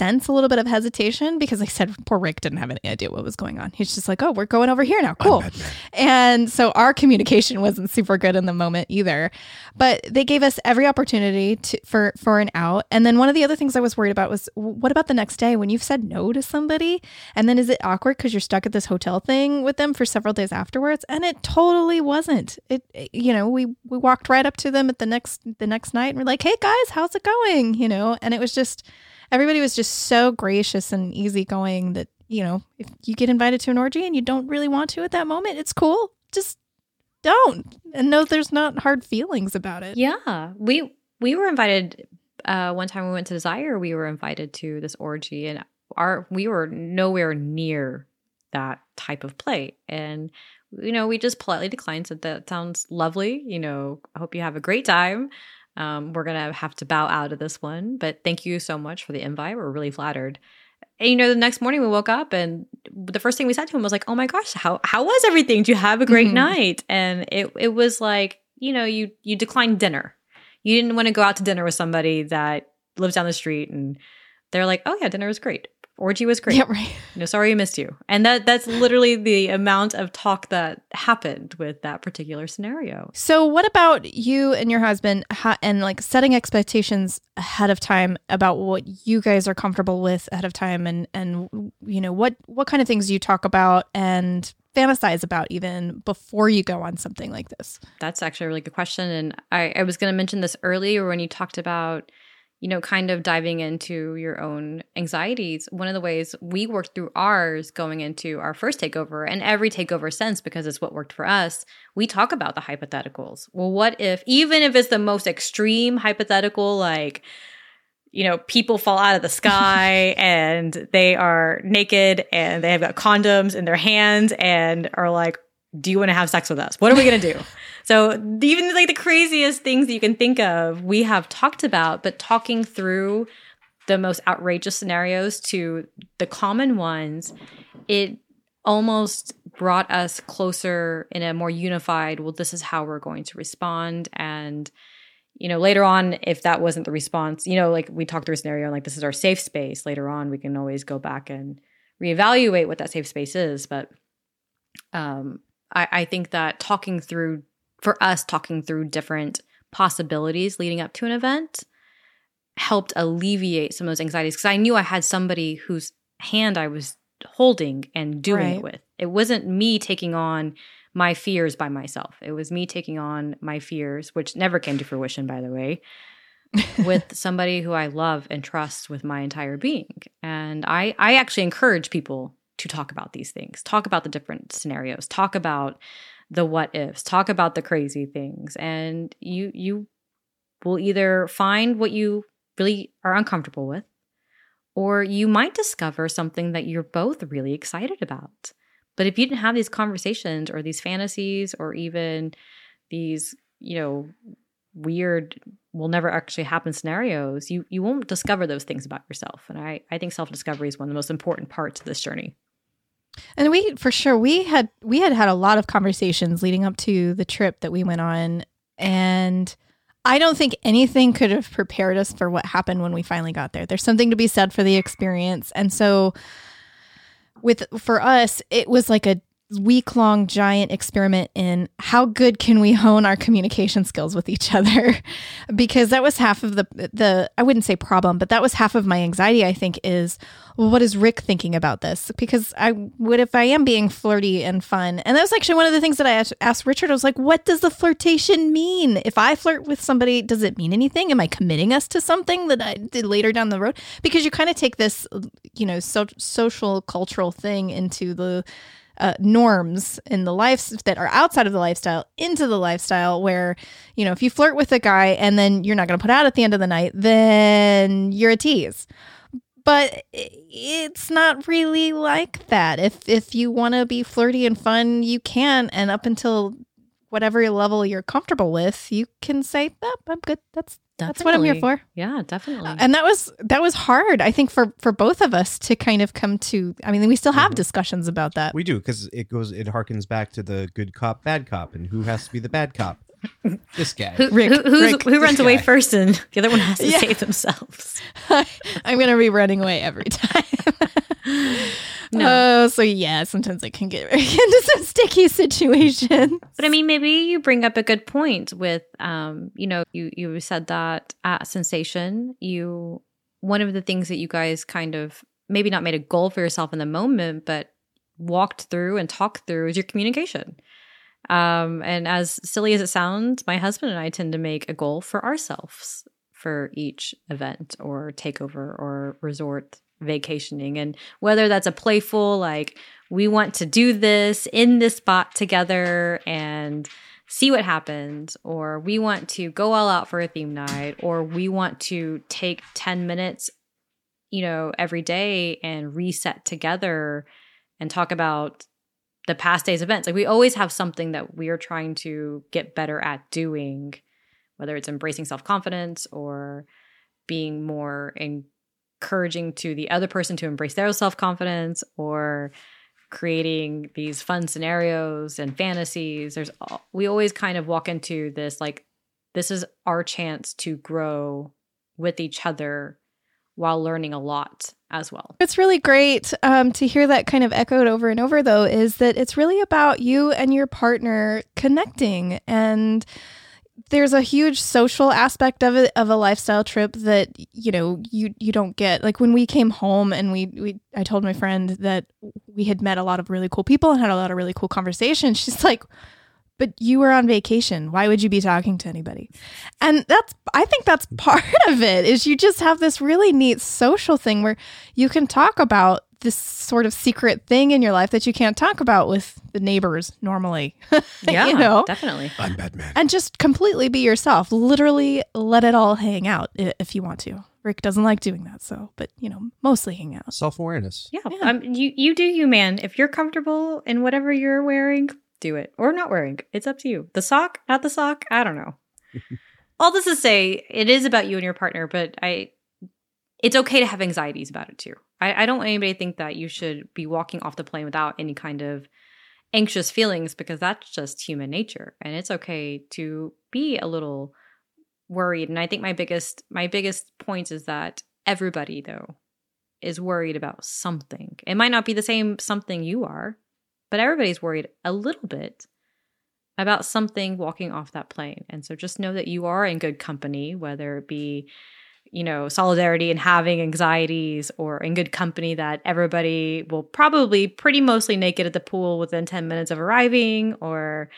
sense a little bit of hesitation because like I said poor rick didn't have any idea what was going on. He's just like oh we're going over here now. Cool. and so our communication wasn't super good in the moment either. But they gave us every opportunity to for for an out. And then one of the other things i was worried about was what about the next day when you've said no to somebody? And then is it awkward because you're stuck at this hotel thing with them for several days afterwards? And it totally wasn't. It it- you know we we walked right up to them at the next the next night and we're like hey guys how's it going? You know? And it was just everybody was just so gracious and easygoing that you know if you get invited to an orgy and you don't really want to at that moment it's cool just don't and no, there's not hard feelings about it Yeah, we we were invited uh, one time we went to Desire. We were invited to this orgy, and our we were nowhere near that type of play. And you know, we just politely declined. Said that sounds lovely. You know, I hope you have a great time. Um, we're gonna have to bow out of this one, but thank you so much for the invite. We're really flattered. And you know, the next morning we woke up and the first thing we said to him was like, "Oh my gosh, how how was everything? Do you have a great Mhm. night?" And it it was like, you know, you you declined dinner. You didn't want to go out to dinner with somebody that lives down the street and they're like, "Oh yeah, dinner was great. Orgy was great. yeah right No, sorry, I missed you." And that that's literally the amount of talk that happened with that particular scenario. so what about you and your husband ha- and like setting expectations ahead of time about what you guys are comfortable with ahead of time and and you know what what kind of things do you talk about and fantasize about even before you go on something like this That's actually a really good question. And I, I was going to mention this earlier when you talked about, you know, kind of diving into your own anxieties. One of the ways we worked through ours going into our first takeover and every takeover since, because it's what worked for us, we talk about the hypotheticals. Well, what if, even if it's the most extreme hypothetical, like, you know, people fall out of the sky and they are naked and they have got condoms in their hands and are like, do you want to have sex with us? What are we going to do? So even like the craziest things you can think of, we have talked about, but talking through the most outrageous scenarios to the common ones, it almost brought us closer in a more unified, well, this is how we're going to respond. And you know, later on, if that wasn't the response, you know, like we talked through a scenario like this is our safe space. Later on, we can always go back and reevaluate what that safe space is. But um, I, I think that talking through, for us, talking through different possibilities leading up to an event helped alleviate some of those anxieties because I knew I had somebody whose hand I was holding and doing Right. it with. It wasn't me taking on my fears by myself. It was me taking on my fears, which never came to fruition, by the way, with somebody who I love and trust with my entire being. And I, I actually encourage people to talk about these things, talk about the different scenarios, talk about the what ifs, talk about the crazy things. And you you will either find what you really are uncomfortable with, or you might discover something that you're both really excited about. But if you didn't have these conversations or these fantasies or even these, you know, weird will never actually happen scenarios, you you won't discover those things about yourself. And I, I think self-discovery is one of the most important parts of this journey. And we for sure we had we had had a lot of conversations leading up to the trip that we went on and I don't think anything could have prepared us for what happened when we finally got there. There's something to be said for the experience. And so with for us it was like a week long giant experiment in how good can we hone our communication skills with each other? Because that was half of the the I wouldn't say problem but that was half of my anxiety I think is well what is Rick thinking about this? Because I would if I am being flirty and fun and that was actually one of the things that I asked, Richard. I was like what does the flirtation mean? If I flirt with somebody does it mean anything? Am I committing us to something that I did later down the road? Because you kind of take this you know so, social cultural thing into the uh, norms in the lives that are outside of the lifestyle into the lifestyle where you know if you flirt with a guy and then you're not going to put out at the end of the night then you're a tease. But it's not really like that. If if you want to be flirty and fun you can and up until whatever level you're comfortable with you can say oh, i'm good. That's that's what i'm here for Yeah, definitely. and that was that was hard i think for for both of us to kind of come to i mean we still have Mhm. discussions about that We do because it goes. It harkens back to the good cop, bad cop, and who has to be the bad cop? this guy. who, Rick- who, who's, Rick, who this runs away first and the other one has to Yeah. save themselves? I'm gonna be running away every time. No. Oh, so yeah, sometimes it can get into some sticky situations. But I mean, maybe you bring up a good point with, um, you know, you you said that at Sensation, you one of the things that you guys kind of maybe not made a goal for yourself in the moment, but walked through and talked through is your communication. Um, and as silly as it sounds, my husband and I tend to make a goal for ourselves for each event or takeover or resort vacationing. And whether that's a playful, like, we want to do this in this spot together and see what happens, or we want to go all out for a theme night, or we want to take 10 minutes, you know, every day and reset together and talk about the past day's events. Like we always have something that we are trying to get better at doing, whether it's embracing self confidence or being more encouraging to the other person to embrace their self confidence or creating these fun scenarios and fantasies. There's we always kind of walk into this like this is our chance to grow with each other while learning a lot as well. It's really great um, to hear that kind of echoed over and over, though, is that it's really about you and your partner connecting. And there's a huge social aspect of it of a lifestyle trip that you know you you don't get. Like when we came home and we we I told my friend that we had met a lot of really cool people and had a lot of really cool conversations. She's like but you were on vacation. Why would you be talking to anybody? And that's i think that's part of it is you just have this really neat social thing where you can talk about this sort of secret thing in your life that you can't talk about with the neighbors normally Yeah, you know definitely. I'm Batman. and just completely be yourself literally let it all hang out if you want to rick doesn't like doing that so but you know mostly hang out Self awareness. Yeah, Yeah. Um, you you do you, man. If you're comfortable in whatever you're wearing, do it or not wearing. It's up to you. The sock, not the sock. I don't know. All this to say, it is about you and your partner, but I, it's okay to have anxieties about it too. I, I don't want anybody to think that you should be walking off the plane without any kind of anxious feelings because that's just human nature, and it's okay to be a little worried. And I think my biggest my biggest point is that everybody though is worried about something. It might not be the same something you are, but everybody's worried a little bit about something walking off that plane. And so just know that you are in good company, whether it be, you know, solidarity and having anxieties or in good company that everybody will probably pretty mostly naked at the pool within 10 minutes of arriving or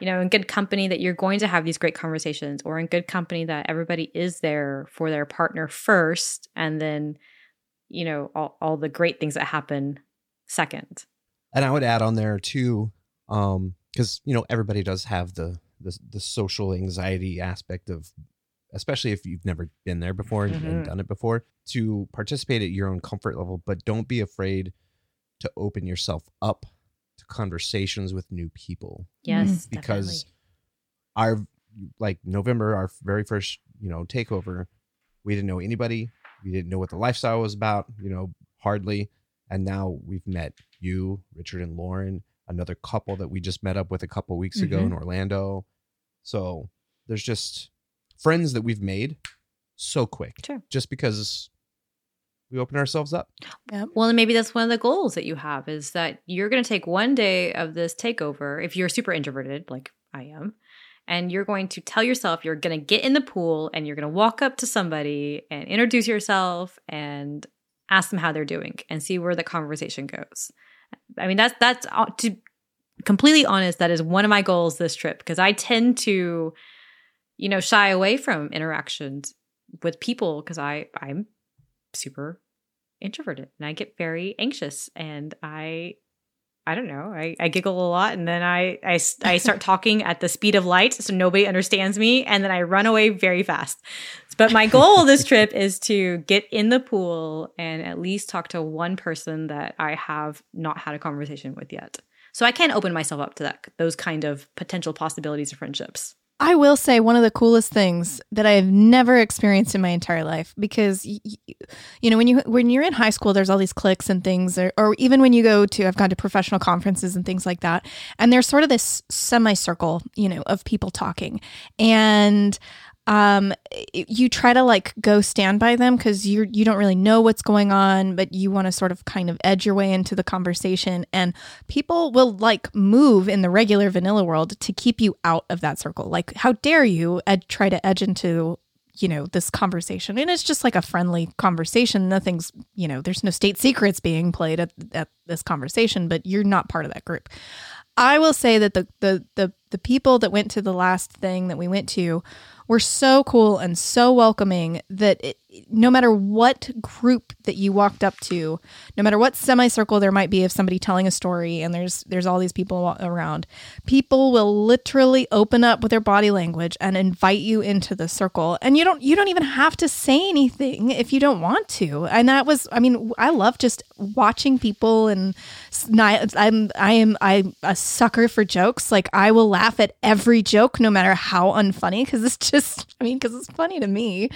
you know, in good company that you're going to have these great conversations or in good company that everybody is there for their partner first and then you know all, all the great things that happen second. And I would add on there too, um, because you know everybody does have the, the the social anxiety aspect of, especially if you've never been there before and, and Mhm. done it before, to participate at your own comfort level, but don't be afraid to open yourself up to conversations with new people. yes because our like November, our very first, you know, takeover, we didn't know anybody. We didn't know what the lifestyle was about, you know, hardly. And now we've met you, Richard and Lauren, another couple that we just met up with a couple weeks ago in Orlando. So there's just friends that we've made so quick. Sure. Just because we open ourselves up. Well, and maybe that's one of the goals that you have is that you're going to take one day of this takeover if you're super introverted, like I am, and you're going to tell yourself you're going to get in the pool and you're going to walk up to somebody and introduce yourself and ask them how they're doing and see where the conversation goes. I mean, that's that's uh, to completely honest. That is one of my goals this trip because I tend to, you know, shy away from interactions with people because I I'm super introverted and I get very anxious and I I don't know. I, I giggle a lot and then I, I I start talking at the speed of light so nobody understands me and then I run away very fast. But my goal this trip is to get in the pool and at least talk to one person that I have not had a conversation with yet. So I can open myself up to that those kind of potential possibilities of friendships. I will say one of the coolest things that I have never experienced in my entire life because you know when you when you're in high school there's all these cliques and things or, or even when you go to I've gone to professional conferences and things like that and there's sort of this semicircle you know of people talking. And um you try to like go stand by them because you're you don't really know what's going on but you want to sort of kind of edge your way into the conversation. And people will like move in the regular vanilla world to keep you out of that circle. Like how dare you ed- try to edge into you know this conversation? And it's just like a friendly conversation. Nothing's you know there's no state secrets being played at, at this conversation but you're not part of that group. I will say that the the the, the people that went to the last thing that we went to were so cool and so welcoming that it, no matter what group that you walked up to, no matter what semicircle there might be of somebody telling a story and there's there's all these people around, people will literally open up with their body language and invite you into the circle. And you don't you don't even have to say anything if you don't want to. And that was I mean, I love just watching people and I'm I am I'm a sucker for jokes. Like I will laugh at every joke no matter how unfunny cuz it's just I mean cuz it's funny to me.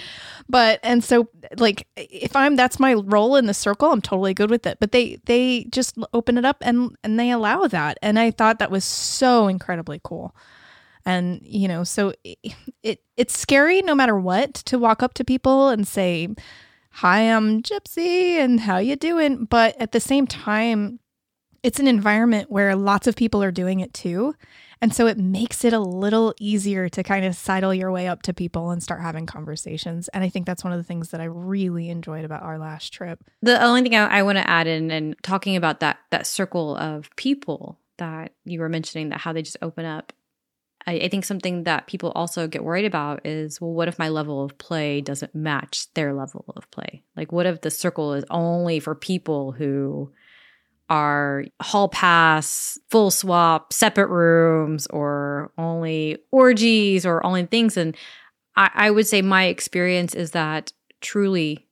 But and so like if I'm that's my role in the circle, I'm totally good with it. But they they just open it up and and they allow that. And I thought that was so incredibly cool. And you know, so it, it it's scary no matter what to walk up to people and say, "Hi, I'm Gypsy and how you doing?" But at the same time, it's an environment where lots of people are doing it too. And so it makes it a little easier to kind of sidle your way up to people and start having conversations. And I think that's one of the things that I really enjoyed about our last trip. The only thing I, I want to add in and talking about that that circle of people that you were mentioning that how they just open up. I, I think something that people also get worried about is well, what if my level of play doesn't match their level of play? Like, what if the circle is only for people who are hall pass, full swap, separate rooms, or only orgies, or only things? And I, I would say my experience is that truly,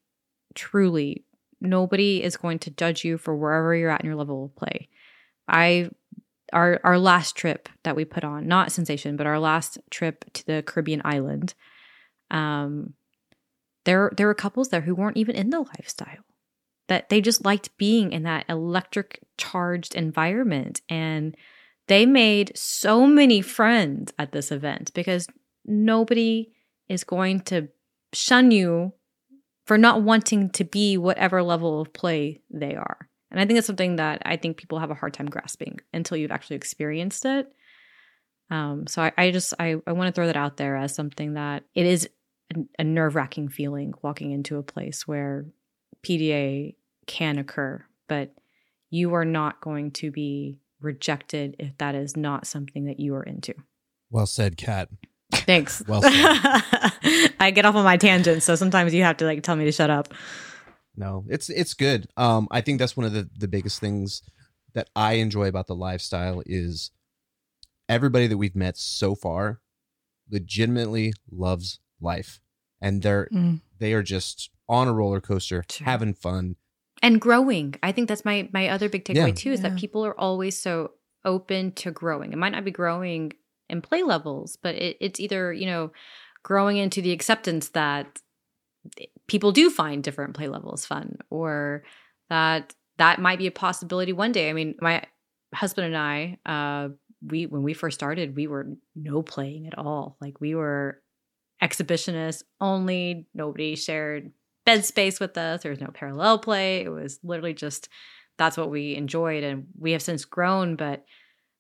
truly nobody is going to judge you for wherever you're at in your level of play. I our our last trip that we put on, not sensation, but our last trip to the Caribbean island, um there there were couples there who weren't even in the lifestyle. That they just liked being in that electric charged environment and they made so many friends at this event because nobody is going to shun you for not wanting to be whatever level of play they are. And I think that's something that I think people have a hard time grasping until you've actually experienced it. Um, so I, I just I, I want to throw that out there as something that it is a, a nerve wracking feeling walking into a place where PDA can occur, but you are not going to be rejected if that is not something that you are into. Well said, Cat. Thanks. Well said. I get off on my tangents, so sometimes you have to like tell me to shut up. No, it's it's good. Um, I think that's one of the the biggest things that I enjoy about the lifestyle is everybody that we've met so far legitimately loves life, and they're Mm. they are just on a roller coaster, Sure. having fun. and growing i think that's my my other big takeaway Yeah. too is Yeah. that people are always so open to growing it might not be growing in play levels but it, it's either you know growing into the acceptance that people do find different play levels fun or that that might be a possibility one day i mean my husband and i uh we when we first started we were no playing at all like we were exhibitionists only nobody shared bed space with us. There was no parallel play. It was literally just that's what we enjoyed, and we have since grown. But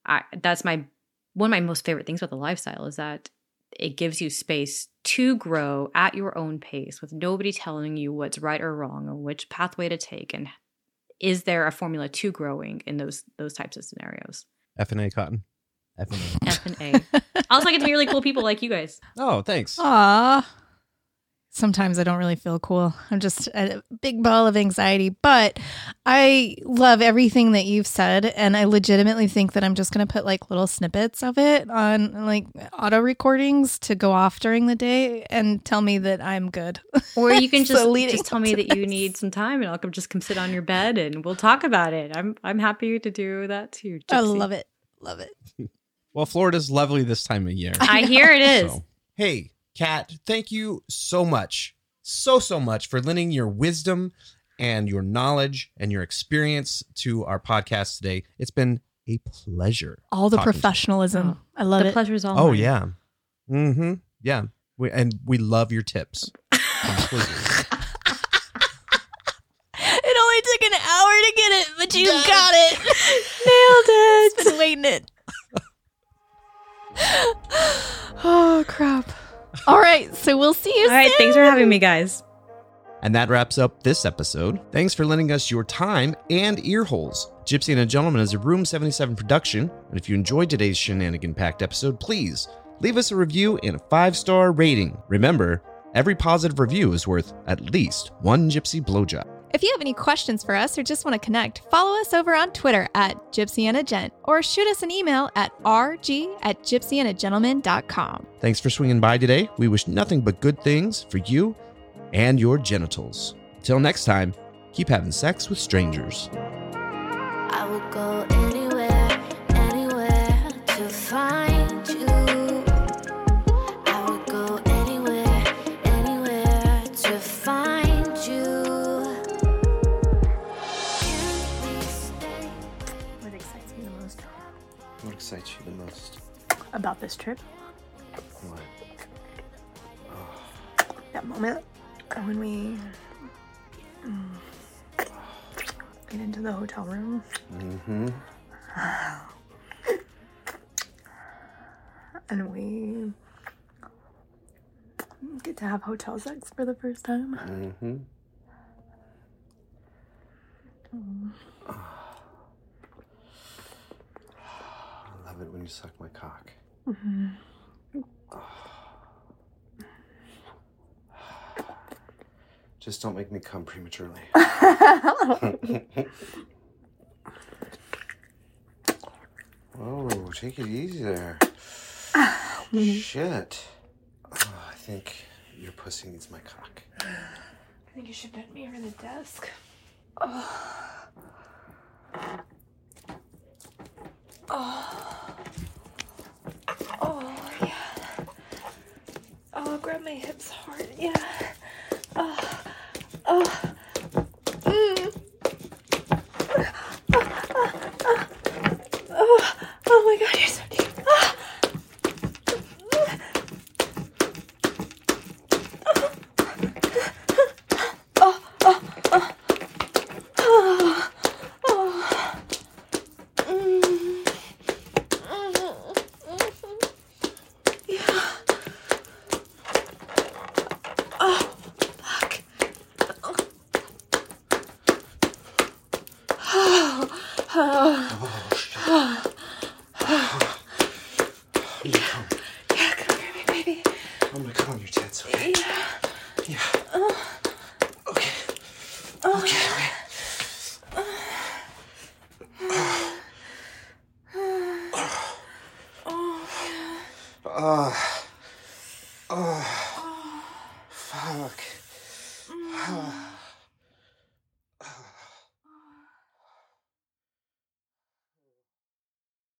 I, that's my one of my most favorite things about the lifestyle is that it gives you space to grow at your own pace with nobody telling you what's right or wrong or which pathway to take and is there a formula to growing in those those types of scenarios F and A Cotton. F and A. f and a i also get to meet really cool people like you guys Oh, thanks. Aw. Sometimes I don't really feel cool. I'm just a big ball of anxiety, but I love everything that you've said. And I legitimately think that I'm just going to put like little snippets of it on like auto recordings to go off during the day and tell me that I'm good. Or you can just leading just tell me to that you need some time, and I'll come just come sit on your bed, and we'll talk about it. I'm I'm happy to do that too. Oh, I love it. Love it. Well, Florida's lovely this time of year. I hear it is. So, hey, Cat, thank you so much, so, so much for lending your wisdom and your knowledge and your experience to our podcast today. It's been a pleasure. All the talking to professionalism. I love the it. pleasure's all. Oh, mine. yeah. Mm hmm. Yeah. We, and we love your tips. It only took an hour to get it, but you got it. nailed it. It's been waiting it. oh crap. All right, so we'll see you All right, soon. thanks for having me, guys. And that wraps up this episode. Thanks for lending us your time and ear holes. Gypsy and a Gentleman is a Room 77 production, and if you enjoyed today's shenanigan packed episode, please leave us a review and a five star rating. Remember, every positive review is worth at least one Gypsy blowjob. If you have any questions for us or just want to connect, follow us over on Twitter at Gypsy and a Gent or shoot us an email at rg at gypsyandagentleman.com. Thanks for swinging by today. We wish nothing but good things for you and your genitals. Till next time, keep having sex with strangers. I would go anywhere, anywhere to find about this trip? What? That moment when we mm, get into the hotel room. Mm-hmm. and we get to have hotel sex for the first time. Mm-hmm. I love it when you suck my cock. Just don't make me come prematurely. oh, take it easy there. Shit. Oh, I think your pussy needs my cock. I think you should bend me over the desk. Oh. Oh, yeah. Oh, grab my hips hard. Yeah. Oh. Oh. Mm. Oh, oh my god, you're so